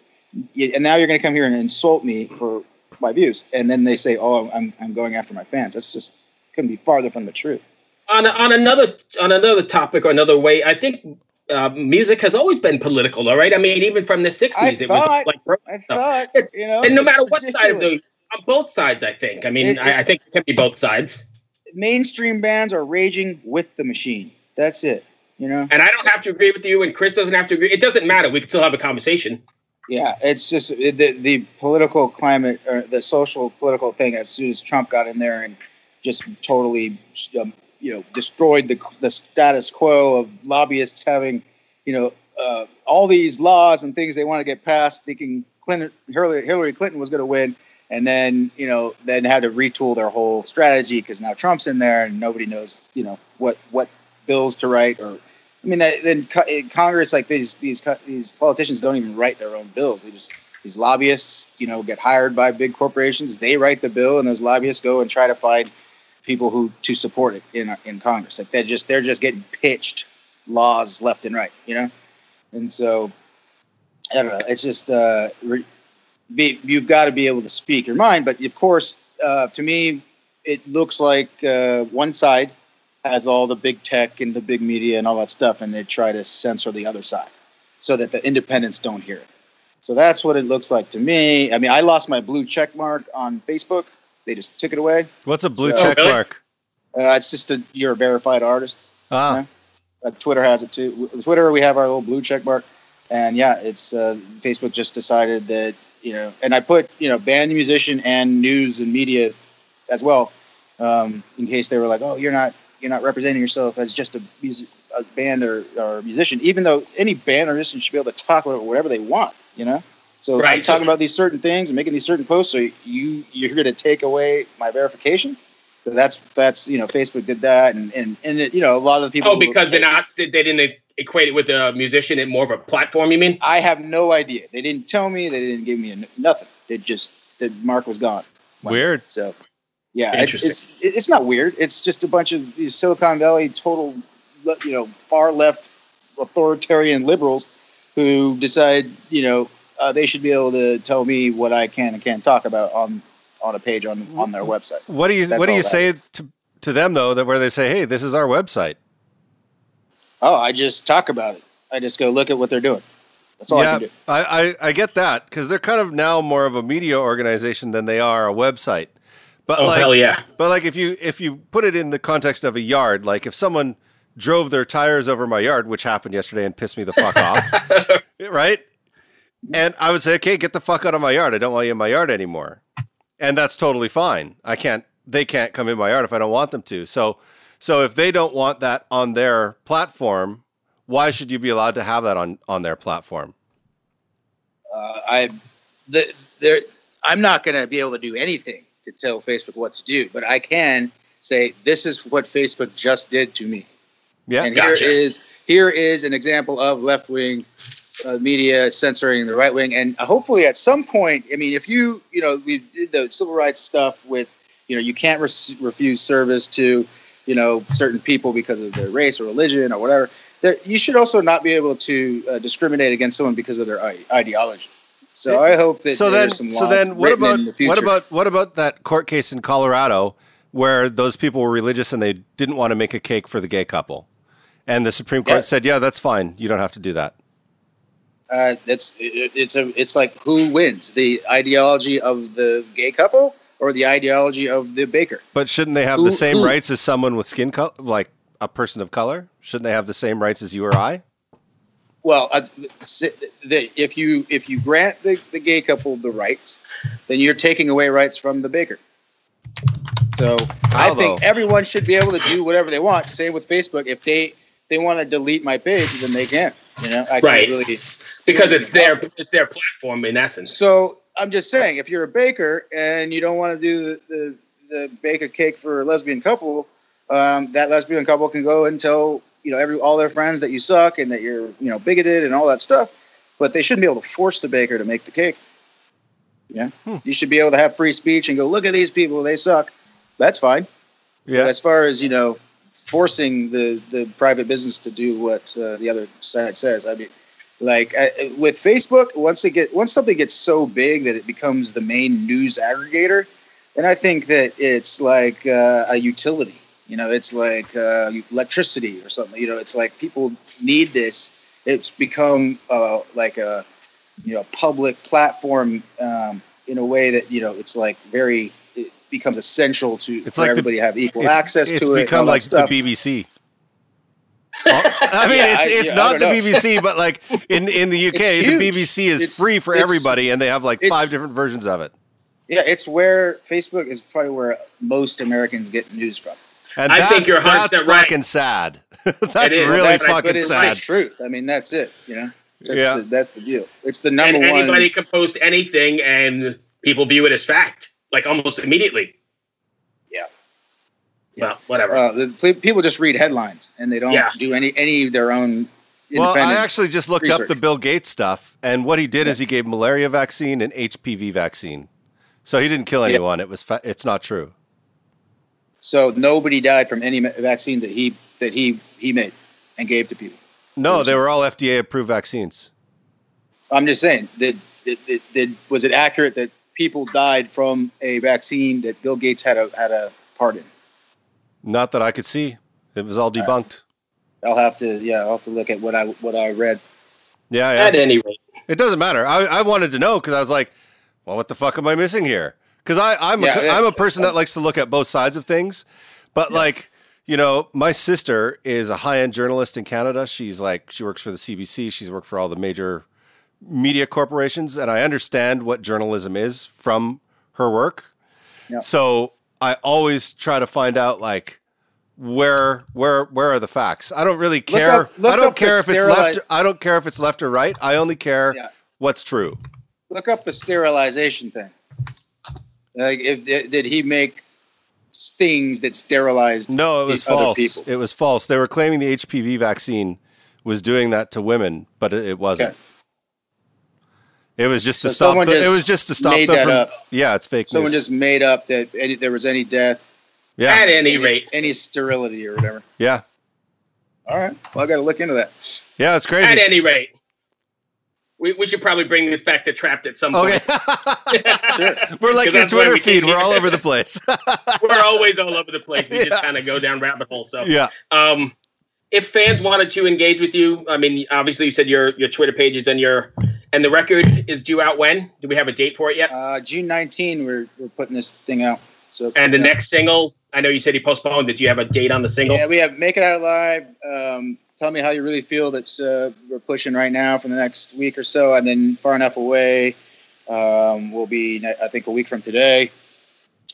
you, and now you're going to come here and insult me for my views, and then they say, "Oh, I'm I'm going after my fans." That's just couldn't be farther from the truth. on on another on another topic or another way, I think uh, music has always been political, all right. I mean, even from the '60s, it was like I thought, you know, and no matter what (laughs) side of the on both sides, I think. I mean, it, I, I, think it can be both sides. Mainstream bands are raging with the machine. That's it. You know. And I don't have to agree with you, and Chris doesn't have to agree. It doesn't matter. We can still have a conversation. Yeah, it's just the the political climate or the social political thing. As soon as Trump got in there and just totally, um, you know, destroyed the the status quo of lobbyists having, you know, uh, all these laws and things they want to get passed, thinking Clinton Hillary, Hillary Clinton was going to win, and then you know then had to retool their whole strategy because now Trump's in there and nobody knows you know what what bills to write or I mean that, then Congress like these these these politicians don't even write their own bills. They just these lobbyists you know get hired by big corporations. They write the bill and those lobbyists go and try to find people who to support it in in Congress. Like they're just they're just getting pitched laws left and right you know? And so I don't know. It's just uh, be, you've got to be able to speak your mind. But of course, uh, to me, it looks like uh, one side has all the big tech and the big media and all that stuff, and they try to censor the other side so that the independents don't hear it. So that's what it looks like to me. I mean, I lost my blue check mark on Facebook. They just took it away. What's a blue so, check really? mark? Uh, it's just a you're a verified artist. Ah. You know? uh, Twitter has it too. Twitter, we have our little blue check mark, and yeah, it's uh, Facebook just decided that you know, and I put you know band musician and news and media as well, um, in case they were like, oh, you're not you're not representing yourself as just a music a band or, or a musician, even though any band or musician should be able to talk about whatever they want, you know. So right. I'm talking about these certain things and making these certain posts. So you you're going to take away my verification. So that's that's you know Facebook did that, and and and it, you know a lot of the people. Oh, because they're not they didn't equate it with a musician and more of a platform. You mean? I have no idea. They didn't tell me. They didn't give me a, nothing. They just the mark was gone. Weird. So yeah, it, it's it's not weird. It's just a bunch of these Silicon Valley total, you know, far left authoritarian liberals who decide you know uh, they should be able to tell me what I can and can't talk about on on a page on on their website. What do you That's What do you say is. to to them though that where they say, "Hey, this is our website." Oh, I just talk about it. I just go look at what they're doing. That's all yeah, I can do. I, I, I get that because they're kind of now more of a media organization than they are a website. But oh, like, hell yeah. But like if you if you put it in the context of a yard, like if someone drove their tires over my yard, which happened yesterday and pissed me the fuck off, (laughs) right? And I would say, okay, get the fuck out of my yard. I don't want you in my yard anymore. And that's totally fine. I can't. They can't come in my yard if I don't want them to. So so if they don't want that on their platform, why should you be allowed to have that on on their platform? Uh, I, the, there, I'm not going to be able to do anything to tell Facebook what to do, but I can say this is what Facebook just did to me. Yeah, and gotcha. here is here is an example of left wing uh, media censoring the right wing, and hopefully at some point, I mean, if you you know we did the civil rights stuff with you know you can't re- refuse service to you know certain people because of their race or religion or whatever. There, you should also not be able to uh, discriminate against someone because of their ideology. So I hope that so then, so then what about the what about what about that court case in Colorado where those people were religious and they didn't want to make a cake for the gay couple, and the Supreme Court yeah. said, "Yeah, that's fine. You don't have to do that." Uh, it's it, it's a it's like who wins the ideology of the gay couple or the ideology of the baker. But shouldn't they have who, the same who? rights as someone with skin color, like a person of color? Shouldn't they have the same rights as you or I? Well, uh, the, if you if you grant the, the gay couple the rights, then you're taking away rights from the baker. So How I think everyone should be able to do whatever they want. Same with Facebook. If they they want to delete my page, then they can. You know, I right. Really, because it's their it's their platform in essence. So I'm just saying, if you're a baker and you don't want to do the, the, the bake a cake for a lesbian couple, um, that lesbian couple can go and tell you know every all their friends that you suck and that you're you know bigoted and all that stuff. But they shouldn't be able to force the baker to make the cake. Yeah, hmm. you should be able to have free speech and go look at these people, they suck. That's fine. Yeah. But as far as you know, forcing the the private business to do what uh, the other side says, I mean, like I, with Facebook, once it get once something gets so big that it becomes the main news aggregator, then I think that it's like uh, a utility. You know, it's like uh, electricity or something. You know, it's like people need this. It's become uh, like a you know public platform um, in a way that you know it's like very it becomes essential to It's for like the- everybody to have equal It's- access it's to it. and become like the BBC. I mean, Yeah, it's I- it's yeah, not the know. BBC, but like in in the (laughs) UK, the. BBC is It's- free for everybody, and they have like five different versions of it. Yeah, it's where Facebook is probably where most Americans get news from. And I that's, think you're 100% that's right. fucking sad. (laughs) that's It is. really That's- fucking but it's sad. the truth. I mean, that's it. You know, that's Yeah. the, that's the deal. It's the and number one. anybody can post anything, and people view it as fact, like almost immediately. Yeah. Well, whatever. Uh, the, people just read headlines and they don't Yeah. do any any of their own. Well, I actually just looked up the Bill Gates stuff, and what he did is he gave malaria vaccine and HPV vaccine. So he didn't kill Yeah. anyone. It was fa- it's not true. so nobody died from any ma- vaccine that he that he he made and gave to people. No, they were all FDA approved vaccines. I'm just saying that did, did, did, was it accurate that people died from a vaccine that Bill Gates had a had a part in? Not that I could see. It was all debunked. I'll have to yeah I'll have to look at what I what I read. Yeah, At any rate, It doesn't matter. I, I wanted to know because I was like, well, what the fuck am I missing here? Because I I'm Yeah, a, yeah. I'm a person that likes to look at both sides of things, but like you know, my sister is a high end journalist in Canada. She's like she works for the CBC. She's worked for all the major media corporations, and I understand what journalism is from her work. Yeah. So I always try to find out like where where where are the facts. I don't really care. up- look I don't care if it's left. I don't care if it's left or right. I only care Yeah. what's true. Look up the sterilization thing. Like if did he make things that sterilized? No, it was false. It was false. They were claiming the HPV vaccine was doing that to women, but it, it wasn't. Okay. It was just to stop. someone Them, it just was just to stop made them that from. up. Yeah, it's fake Someone news. just made up that any, there was any death, yeah, at any rate, any sterility or whatever. yeah, All right, well I got to look into that. yeah. It's crazy. at any rate, we, we should probably bring this back to Trapt at some Okay, point. (laughs) (laughs) we're like your Twitter we feed. We're all over the place. (laughs) We're always all over the place. We Yeah. just kind of go down rabbit holes. So, yeah. um, if fans wanted to engage with you, I mean, obviously you said your your Twitter pages and your and the record is due out when? Do we have a date for it yet? Uh, June 19, we're we're putting this thing out. So And the next single, I know you said he postponed. Did you have a date on the single? Yeah, we have Make It Out Alive. Um, tell me how you really feel. That's uh, we're pushing right now for the next week or so, and then Far Enough Away um, will be I think a week from today.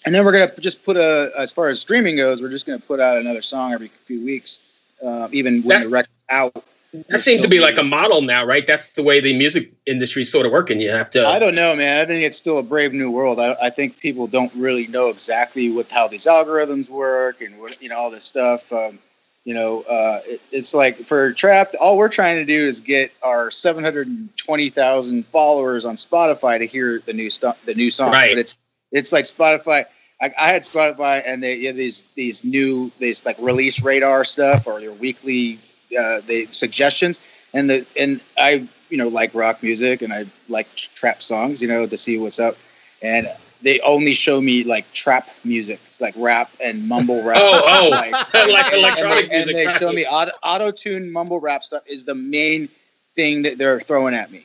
And then we're gonna just put a as far as streaming goes, we're just gonna put out another song every few weeks, uh, even when That- the record's out. That seems to be like a model now, right? That's the way the music industry is sort of working. You have to. I don't know, man. I think it's still a brave new world. I, I think people don't really know exactly what how these algorithms work and what you know all this stuff. Um, you know, uh, it, it's like for Trapt, all we're trying to do is get our seven hundred twenty thousand followers on Spotify to hear the new stuff, the new songs. Right. But it's it's like Spotify. I, I had Spotify, and they have these these new these like release radar stuff or their weekly uh, they suggestions, and the and I you know like rock music and I like trap songs, you know, to see what's up, and they only show me like trap music, like rap and mumble rap. Oh, oh, (laughs) like, (laughs) like and- electronic and they, music, And they show me auto, auto-tune mumble rap stuff is the main thing that they're throwing at me.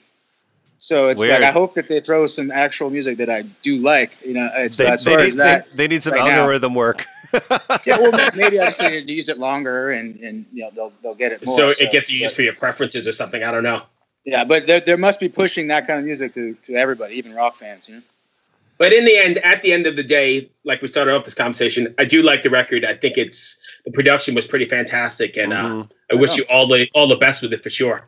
So it's Weird. like I hope that they throw some actual music that I do like. You know, it's They, as they far need, as that. they, they need some right now. algorithm work. (laughs) (laughs) yeah, well, maybe I just need to use it longer, and and you know they'll they'll get it more. so it gets used but- for your preferences or something. I don't know. Yeah, but there, there must be pushing that kind of music to, to everybody, even rock fans. You know. But in the end, at the end of the day, like we started off this conversation, I do like the record. I think it's the production was pretty fantastic, and uh, Mhm. I wish know. you all the all the best with it for sure.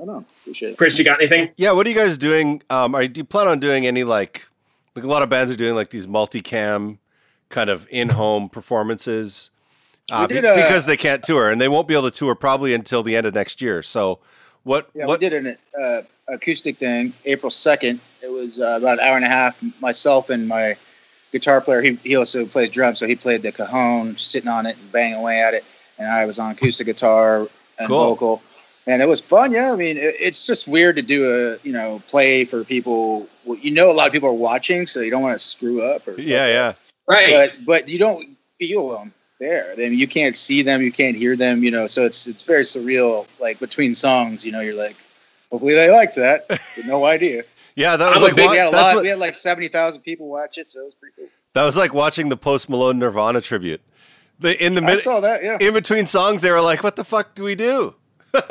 I know. Appreciate it. Chris, you got anything? Yeah, what are you guys doing? Um, are do you plan on doing any like like a lot of bands are doing like these multicam kind of in-home performances uh, because they can't tour and they won't be able to tour probably until the end of next year. So what Yeah, what we did an uh, acoustic thing April second. It was uh, about an hour and a half. Myself and my guitar player. He he also plays drums, so he played the cajon, sitting on it and banging away at it, and I was on acoustic guitar and Cool. vocal. And it was fun, yeah. I mean, it, it's just weird to do a you know play for people. You know, a lot of people are watching, so you don't want to screw up. Or Yeah, yeah. Right. But but you don't feel them. there. I mean, you can't see them, you can't hear them, you know. So it's it's very surreal. Like between songs, you know, you're like, hopefully they liked that. (laughs) But no idea. Yeah, that was I'm like big- wa- we had a lot. what- we had like seventy thousand people watch it, so it was pretty cool. that was like watching the Post Malone Nirvana tribute. The, in the I mid, saw that. Yeah. in between songs, they were like, "What the fuck do we do?"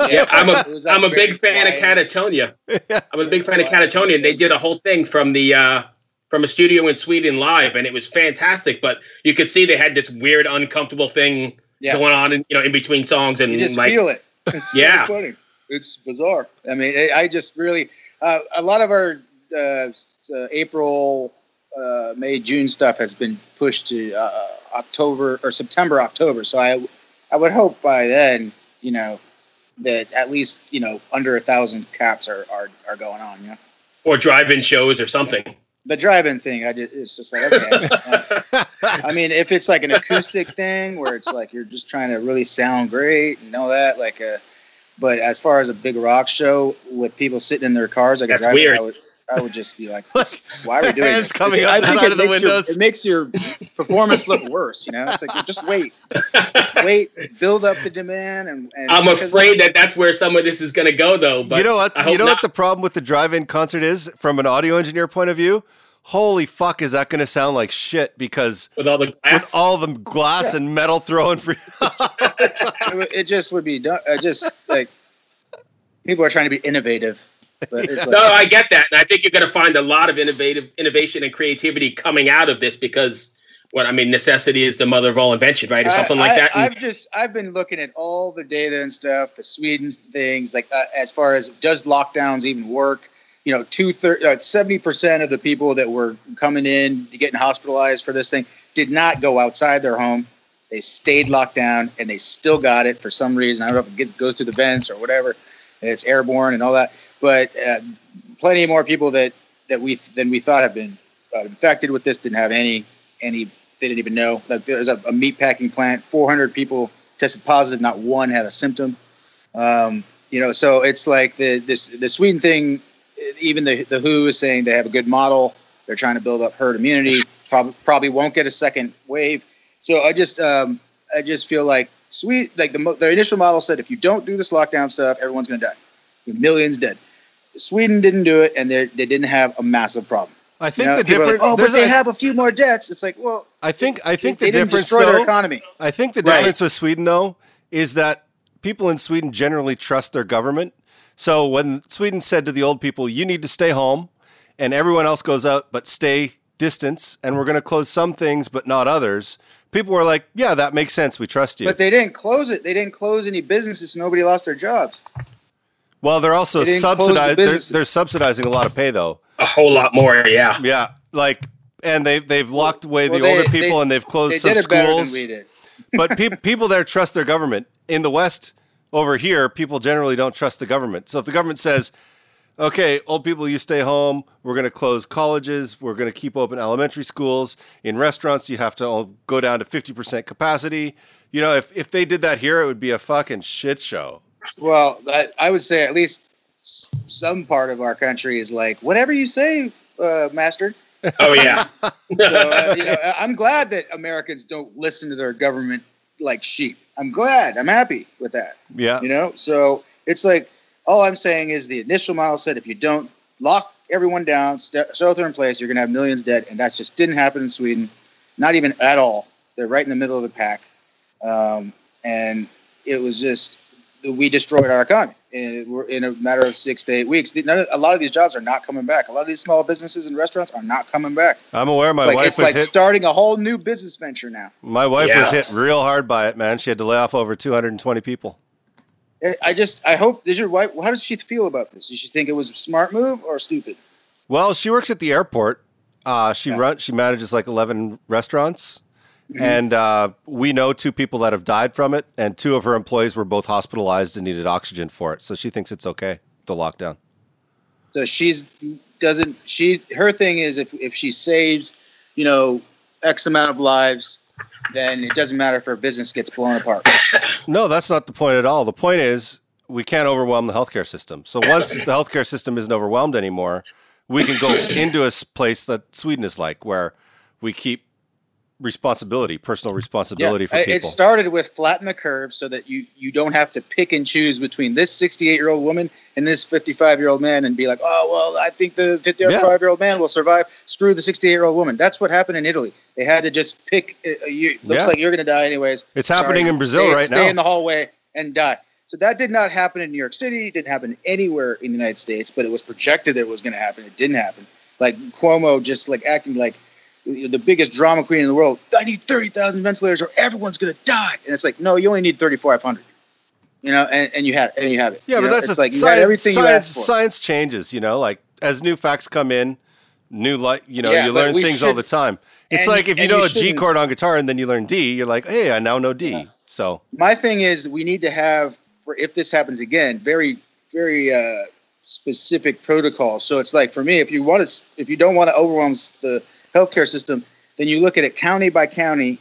Yeah, (laughs) I'm It a was, like, I'm a big fan of quiet. Katatonia. (laughs) I'm a big fan of Katatonia. and They did a whole thing from the uh, from a studio in Sweden live, and it was fantastic. But you could see they had this weird, uncomfortable thing Yeah. going on, in, you know, in between songs, and You just like feel it. (laughs) It's Yeah. so funny. It's bizarre. I mean, I I just really uh, a lot of our uh, uh, April, uh, May, June stuff has been pushed to uh, October or September, October. So I I would hope by then, you know, that at least you know under a thousand caps are are, are going on. You know, or drive-in shows or something. The drive-in thing, I just it's just like okay. uh, (laughs) I mean, if it's like an acoustic thing where it's like you're just trying to really sound great and all that, like uh but as far as a big rock show with people sitting in their cars, like That's a drive weird. I would, I would just be like, why are we (laughs) doing Hands this? coming I out the think side it of the makes your- windows. it makes your performance look worse. You know, it's like just wait, just (laughs) wait, build up the demand, and, and I'm afraid that that's where some of this is going to go, though. But you know what? You know not. what the problem with the drive-in concert is from an audio engineer point of view? Holy fuck, is that going to sound like shit? Because with all the with glass. all the glass and metal thrown for (laughs) it, it just would be done. Uh, just like people are trying to be innovative, but it's like, no, I get that, and I think you're going to find a lot of innovative innovation and creativity coming out of this because what I mean, necessity is the mother of all invention, right, or something I, like that. And- I've just I've been looking at all the data and stuff, the Sweden things, like uh, as far as does lockdowns even work? You know, two seventy percent of the people that were coming in getting hospitalized for this thing did not go outside their home. They stayed locked down, and they still got it for some reason. I don't know if it goes through the vents or whatever. and It's airborne and all that, but uh, plenty more people that that we than we thought have been uh, infected with this didn't have any any they didn't even know. Like there's a, a meat packing plant, 400 people tested positive, not one had a symptom. Um, you know, so it's like the this the Sweden thing. Even the the WHO is saying they have a good model. They're trying to build up herd immunity. Probably probably won't get a second wave. So I just um, I just feel like sweet like the the initial model said if you don't do this lockdown stuff, everyone's going to die. Millions dead. Sweden didn't do it, and they they didn't have a massive problem. I You think know, the people are like, difference. oh, but they a- have a few more debts. It's like, well, I think. I think they, the didn't difference destroy their economy. I think the Right. difference with Sweden, though, is that people in Sweden generally trust their government. So when Sweden said to the old people, "You need to stay home," and everyone else goes out, but stay distance, and we're going to close some things, but not others. People were like, "Yeah, that makes sense. We trust you." But they didn't close it. They didn't close any businesses. So nobody lost their jobs. well, they're also they didn't the. They're, they're subsidizing a lot of pay, though. A whole lot more, yeah. Yeah, like, and they they've locked away Well, the they- older people, they- and they've closed They some did it better than schools. we did. (laughs) but pe- (laughs) people there trust their government. In the West, over here, people generally don't trust the government. So if the government says, "Okay, old people, you stay home. We're going to close colleges. We're going to keep open elementary schools. In restaurants, you have to all go down to fifty percent capacity." You know, if if they did that here, it would be a fucking shit show. Well, I, I would say at least s- some part of our country is like, whatever you say, uh, master. Oh yeah. (laughs) So, uh, you know, I- I'm glad that Americans don't listen to their government like sheep. I'm glad. I'm happy with that. Yeah, You know, so it's like all I'm saying is the initial model said if you don't lock everyone down, st- shelter in place, you're going to have millions dead, and that just didn't happen in Sweden, not even at all. They're right in the middle of the pack, um, and it was just we destroyed our economy in, we're in a matter of six to eight weeks. None of, a lot of these jobs are not coming back. A lot of these small businesses and restaurants are not coming back. I'm aware. My It's like, wife it's was like hit. starting a whole new business venture now. my wife was hit real hard by it, man. She had to lay off over 220 people. I- I just I hope does your wife how does she feel about this? Does she think it was a smart move or stupid? Well, she works at the airport. Uh, she Yeah. run she manages like eleven restaurants, Mhm. and uh, we know two people that have died from it, and two of her employees were both hospitalized and needed oxygen for it. So she thinks it's okay the lockdown. So she's doesn't she her thing is if if she saves, you know, X amount of lives, then it doesn't matter if her business gets blown apart. (coughs) No, that's not the point at all. The point is we can't overwhelm the healthcare system. So once the healthcare system isn't overwhelmed anymore, we can go into a place that Sweden is like, where we keep responsibility, personal responsibility for people. It started with flatten the curve so that you you don't have to pick and choose between this 68 year old woman and this 55 year old man and be like, oh well, I think the 55 year old man will survive. Screw the 68 year old woman. That's what happened in Italy. They had to just pick. Uh, you looks Yeah. like you're going to die anyways. it's happening in Brazil stay, right stay now. Stay in the hallway and die. So that did not happen in New York City. It didn't happen anywhere in the United States, but it was projected that it was going to happen. It didn't happen. Like Cuomo just like acting like the biggest drama queen in the world. I need 30,000 ventilators or everyone's going to die. And it's like, no, you only need 3,500. You know, and, and you had and you have it. yeah, You but know, that's it's a, like you science, got everything you science, for. science changes, you know, like as new facts come in, new light, you know, Yeah, you learn things all the time. It's and- like if you know you a G chord on guitar and then you learn D, you're like, hey, I now know D. Yeah. So my thing is we need to have for if this happens again very very uh, specific protocols so it's like for me if you want to if you don't want to overwhelm the healthcare system then you look at it county by county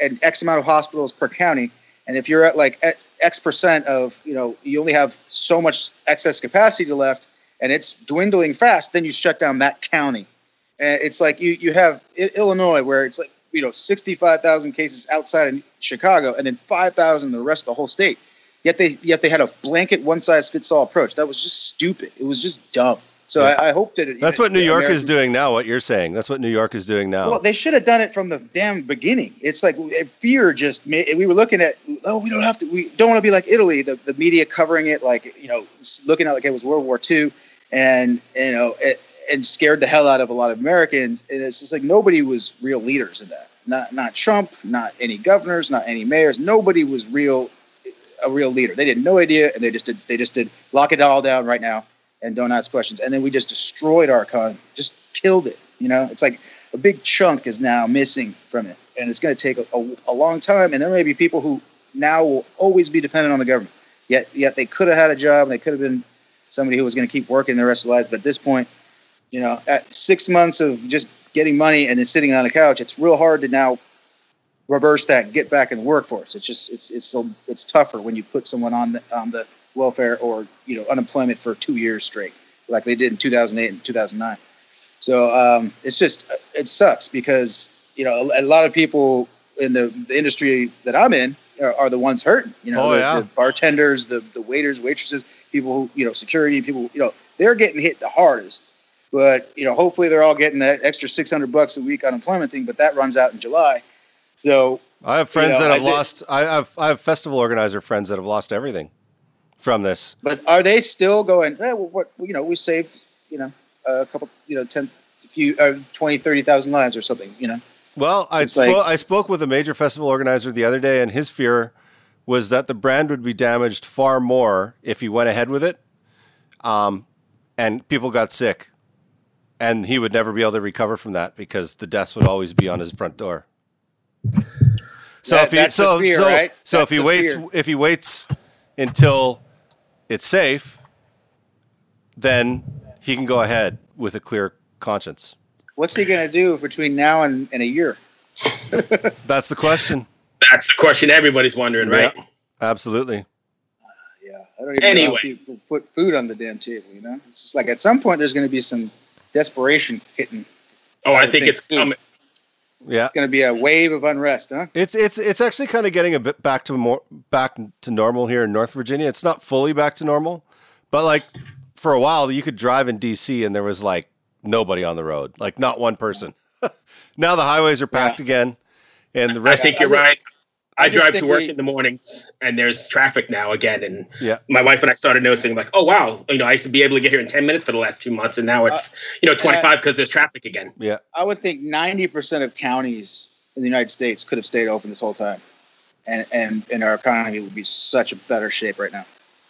and x amount of hospitals per county and if you're at like x, percent of you know you only have so much excess capacity left and it's dwindling fast then you shut down that county and it's like you you have illinois where it's like you know 65,000 cases outside of Chicago and then 5,000 in the rest of the whole state. Yet they yet they had a blanket one size fits all approach. That was just stupid. It was just dumb. So Yeah. I, I hope that it, that's what New York is doing now. What you're saying, that's what New York is doing now. Well, they should have done it from the damn beginning. It's like fear just made. We were looking at oh, we don't have to. We don't want to be like Italy. The, the media covering it like you know, looking at like it was World War II, and you know, it, and scared the hell out of a lot of Americans. And it's just like nobody was real leaders in that. Not not Trump, not any governors, not any mayors. Nobody was real a real leader. They had no idea, and they just did. They just did lock it all down right now and don't ask questions. And then we just destroyed our economy, just killed it. You know, it's like a big chunk is now missing from it, and it's going to take a, a, a long time. And there may be people who now will always be dependent on the government. Yet, yet they could have had a job. And they could have been somebody who was going to keep working the rest of their life. But at this point, you know, at six months of just getting money and then sitting on a couch, it's real hard to now reverse that and get back in the workforce. It's just it's it's it's tougher when you put someone on the on the welfare or you know unemployment for two years straight, like they did in 2008 and 2009. So um, it's just it sucks because you know a, a lot of people in the, the industry that I'm in are, are the ones hurting. You know, Oh, the, yeah. the bartenders, the the waiters, waitresses, people who you know security people. You know, they're getting hit the hardest. But you know, hopefully they're all getting that extra 600 bucks a week unemployment thing. But that runs out in July. So I have friends know, that have did- lost. I have I have festival organizer friends that have lost everything from this. But are they still going? Eh, well, what you know, we saved you know a couple, you know, ten, few, uh, 20, 30,000 lives or something. You know, Well, I spoke, like- I spoke with a major festival organizer the other day, and his fear was that the brand would be damaged far more if he went ahead with it, um, and people got sick, and he would never be able to recover from that because the deaths would always be on his front door. So That- if he so fear, so right? so if he waits fear. if he waits until it's safe, then he can go ahead with a clear conscience. what's he going to do between now and, and a year? (laughs) That's the question. That's the question everybody's wondering, right? Yeah. Absolutely. Uh, yeah, I don't even Anyway. know how people put food on the damn table. You know, it's just like at some point there's going to be some desperation hitting. Oh, I I think think it's too. coming. Yeah. It's going to be a wave of unrest, huh? It's it's it's actually kind of getting a bit back to more back to normal here in North Virginia. It's not fully back to normal, but like for a while you could drive in DC and there was like nobody on the road, like not one person. (laughs) now the highways are packed again, and the rest. I rest. think you're I- right. I, I drive to work we- in the mornings, and there's traffic now again. And Yeah. my wife and I started noticing, like, oh wow, you know, I used to be able to get here in ten minutes for the last two months, and now uh, it's you know 25 because there's traffic again. yeah, I would think 90% of counties in the United States could have stayed open this whole time. And, and, and our economy would be such a better shape right now.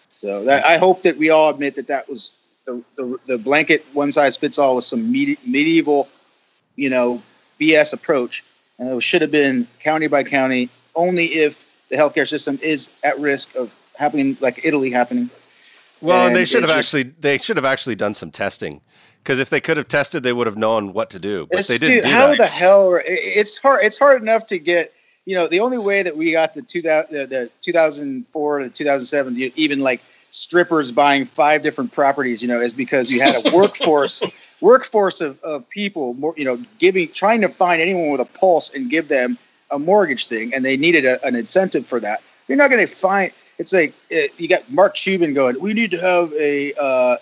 So that, I hope that we all admit that that was the, the, the blanket one size fits all was some medi- medieval, you know, BS approach. And it should have been county by county only if the healthcare system is at risk of happening like Italy happening. well, and they should have just- actually they should have actually done some testing because if they could have tested, they would have known what to do. But they didn't dude, how that. the hell? It's hard. It's hard enough to get. You know, the only way that we got the two thousand the, the two thousand four to two thousand seven, even like strippers buying five different properties, you know, is because you had a (laughs) workforce workforce of, of people, more, you know, giving, trying to find anyone with a pulse and give them a mortgage thing, and they needed a, an incentive for that. You're not going to find. It's like uh, you got Mark Cuban going. We need to have a uh,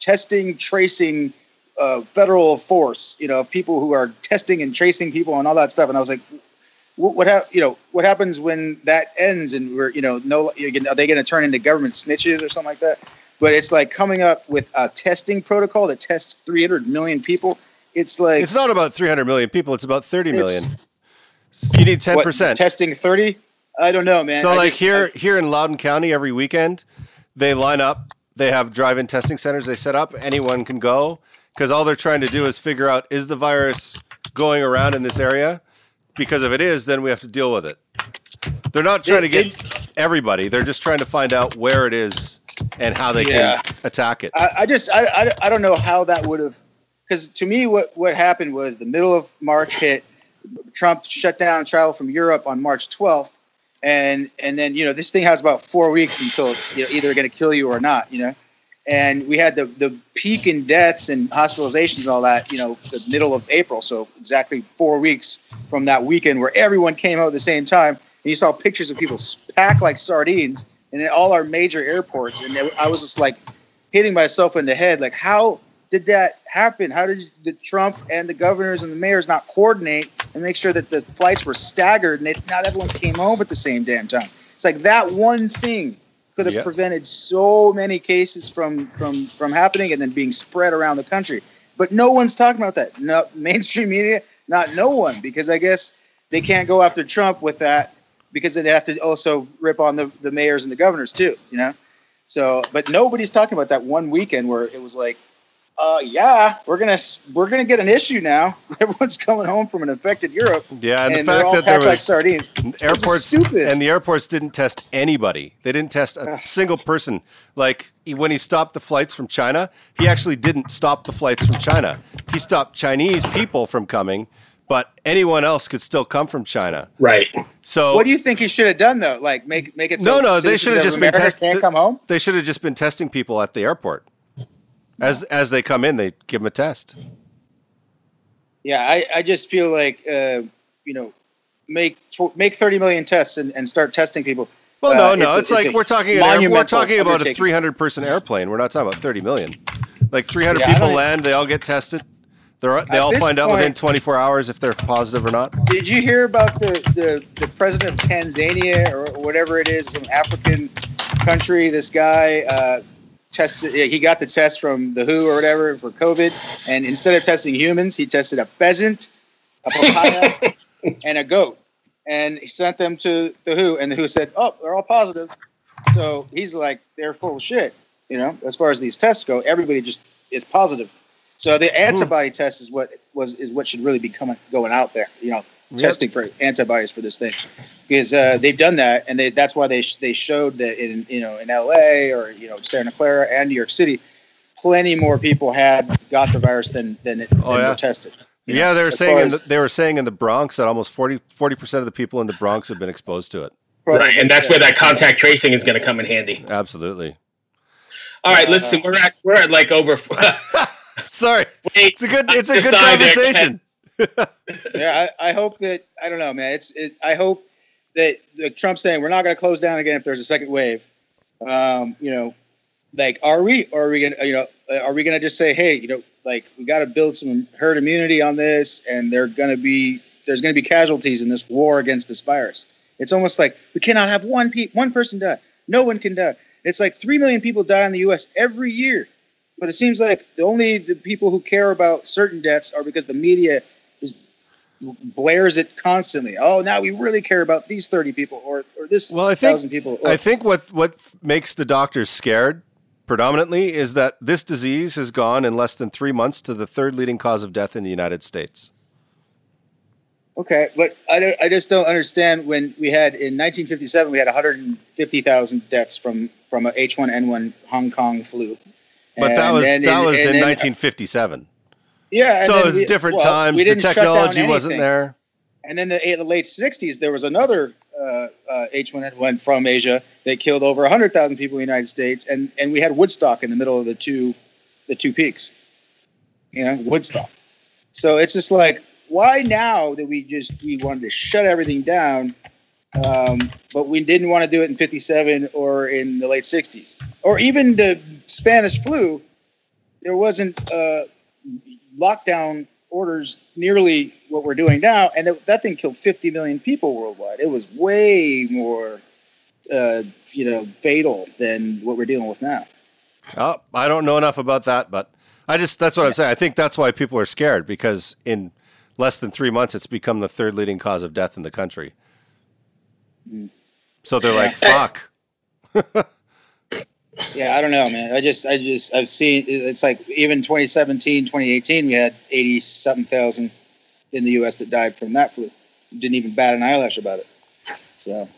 testing, tracing, uh, federal force. You know, of people who are testing and tracing people and all that stuff. And I was like, what, what hap- you know, what happens when that ends and we're, you know, no, are they going to turn into government snitches or something like that? But it's like coming up with a testing protocol that tests 300 million people. It's like It's not about 300 million people. It's about 30 million. You need ten percent. testing 30. I don't know, man. So I like just- here I- here in Loudoun County every weekend, they line up. They have drive-in testing centers they set up. Anyone can go because all they're trying to do is figure out is the virus going around in this area? Because if it is, then we have to deal with it. They're not trying to They- get everybody. They're just trying to find out where it is and how they Yeah. can attack it. I, I just I, I, I don't know how that would have because to me what what happened was the middle of March hit Trump shut down travel from Europe on March 12th and and then you know this thing has about four weeks until you know either going to kill you or not you know? And we had the the peak in deaths and hospitalizations and all that you know the middle of April. So exactly four weeks from that weekend where everyone came out at the same time and you saw pictures of people packed like sardines in all our major airports. And I was just like hitting myself in the head like how did that happen how did the trump and the governors and the mayors not coordinate and make sure that the flights were staggered and they, not everyone came home at the same damn time? It's like that one thing could have Yep. prevented so many cases from from from happening and then being spread around the country. But no one's talking about that. No (laughs) mainstream media not no one because i guess they can't go after trump with that because they have to also rip on the, the mayors and the governors too you know? So, but nobody's talking about that one weekend where it was like, uh, yeah, we're gonna we're gonna get an issue now. (laughs) Everyone's coming home from an infected Europe, yeah, and, and, the fact all that there packed like was sardines. airports stupid. and the airports didn't test anybody. They didn't test a single person. Like he- when he stopped the flights from China, he actually didn't stop the flights from China. He stopped Chinese people from coming, but anyone else could still come from China. Right. So What do you think he should have done though? Like make make it so No, no, they should have of just been America test- Can't come home. they should have just been testing people at the airport. As as they come in, they give them a test. Yeah, I, I just feel like uh, you know make tw- make thirty million tests and, and start testing people. Well, Uh, no, no, it's it's, it's like we're talking. Air, we're talking about a 300 person airplane. We're not talking about 30 million. Like 300 Yeah, people land, they all get tested. They're, they At all find out within point- 24 hours if they're positive or not. Did you hear about the, the, the president of Tanzania or whatever it is, some African country? This guy uh, tested. He got the test from the WHO or whatever for COVID, and instead of testing humans, he tested a pheasant, a papaya, (laughs) and a goat, and he sent them to the WHO, and the WHO said, "Oh, they're all positive." So he's like, "They're full of shit." You know, as far as these tests go, everybody just is positive. So the hmm. antibody test is what was is what should really be coming going out there. You know, Yep. testing for antibodies for this thing because uh, they've done that, and they, that's why they sh- they showed that in you know in L.A. or you know Santa Clara and New York City, plenty more people had got the virus than than, it, Oh, than yeah. were tested. you know, Yeah, they were as saying in as- the, they were saying in the Bronx that almost 40 percent of the people in the Bronx have been exposed to it. Right. And that's where that contact tracing is going to come in handy. Absolutely. All right. Listen, we're at we're at like over. (laughs) (laughs) Sorry, Wait, it's a good it's a good Decide there. conversation. Yeah, I, I hope that I don't know, man. It's it, I hope that the Trump saying we're not going to close down again if there's a second wave. Um, you know, like are we or are we going to you know are we to just say hey you know like we got to build some herd immunity on this and they're to be there's going to be casualties in this war against this virus. It's almost like we cannot have one pe- one person die. No one can die. It's like three million people die in the U.S. every year, but it seems like the only the people who care about certain deaths are because the media blares it constantly. Oh, now we really care about these thirty people or or this Well, I think- people. Or, I think what what makes the doctors scared predominantly is that this disease has gone in less than three months to the third leading cause of death in the United States. Okay, but I, don't, I just don't understand when we had in 1957 we had 150,000 deaths from from a H1N1 Hong Kong flu. But that was that was and in then- uh, 1957. Yeah, and So it was we- different well, times. The didn't shut down technology wasn't there. And then the, the late 60s there was another uh, uh, H1N1 from Asia that killed over 100,000 people in the United States, and and we had Woodstock in the middle of the two the two peaks. you know, Woodstock. So it's just like, why now that we just we wanted to shut everything down, um, but we didn't want to do it in '57 or in the late '60s or even the Spanish flu. There wasn't uh, lockdown orders nearly what we're doing now, and it, that thing killed 50 million people worldwide. It was way more, uh, you know, fatal than what we're dealing with now. Oh, I don't know enough about that, but I just that's what I'm saying. I think that's why people are scared because in less than three months, it's become the third leading cause of death in the country. So they're like, "Fuck." (laughs) Yeah, I don't know, man. I just, I just, I've seen. It's like even 2017, 2018, we had 80 something thousand in the U.S. that died from that flu. Didn't even bat an eyelash about it. So,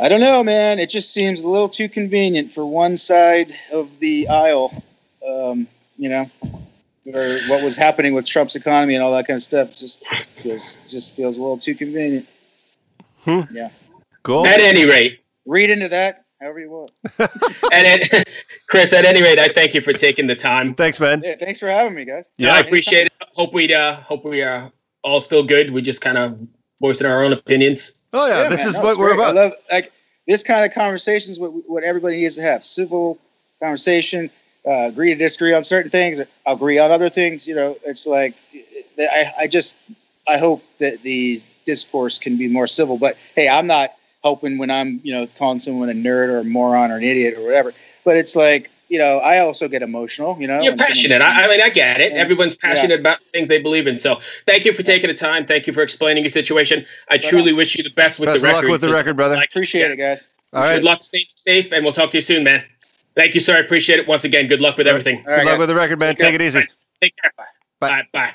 I don't know, man. It just seems a little too convenient for one side of the aisle. Um, you know, or what was happening with Trump's economy and all that kind of stuff. Just feels, just feels a little too convenient. Yeah, cool. At any rate, Read into that however you want. (laughs) and at, (laughs) Chris, at any rate, I thank you for taking the time. Thanks, man. Yeah, thanks for having me, guys. Yeah. I appreciate it. Hope we uh, hope we are all still good. We just kind of voicing our own opinions. Oh yeah, Yeah, this man, is no, what we're great. I love like this kind of conversation is What what everybody needs to have civil conversation. Uh, agree to disagree on certain things. Agree on other things. You know, it's like I I just I hope that the discourse can be more civil. But hey, I'm not hoping when I'm you know calling someone a nerd or a moron or an idiot or whatever. But it's like you know I also get emotional. You know, You're passionate. I, I mean, I get it. Yeah. Everyone's passionate about things they believe in. So, thank you for taking the time. Thank you for explaining your situation. I truly wish you the best with Best the of record. luck with the record, brother. Like, appreciate it, guys. All Good right. luck. Stay safe, and we'll talk to you soon, man. Thank you, sir. I appreciate it once again. Good luck with All right. everything. All Good right, luck guys. with the record, man. Take it easy. Take care. Bye. Bye. Bye.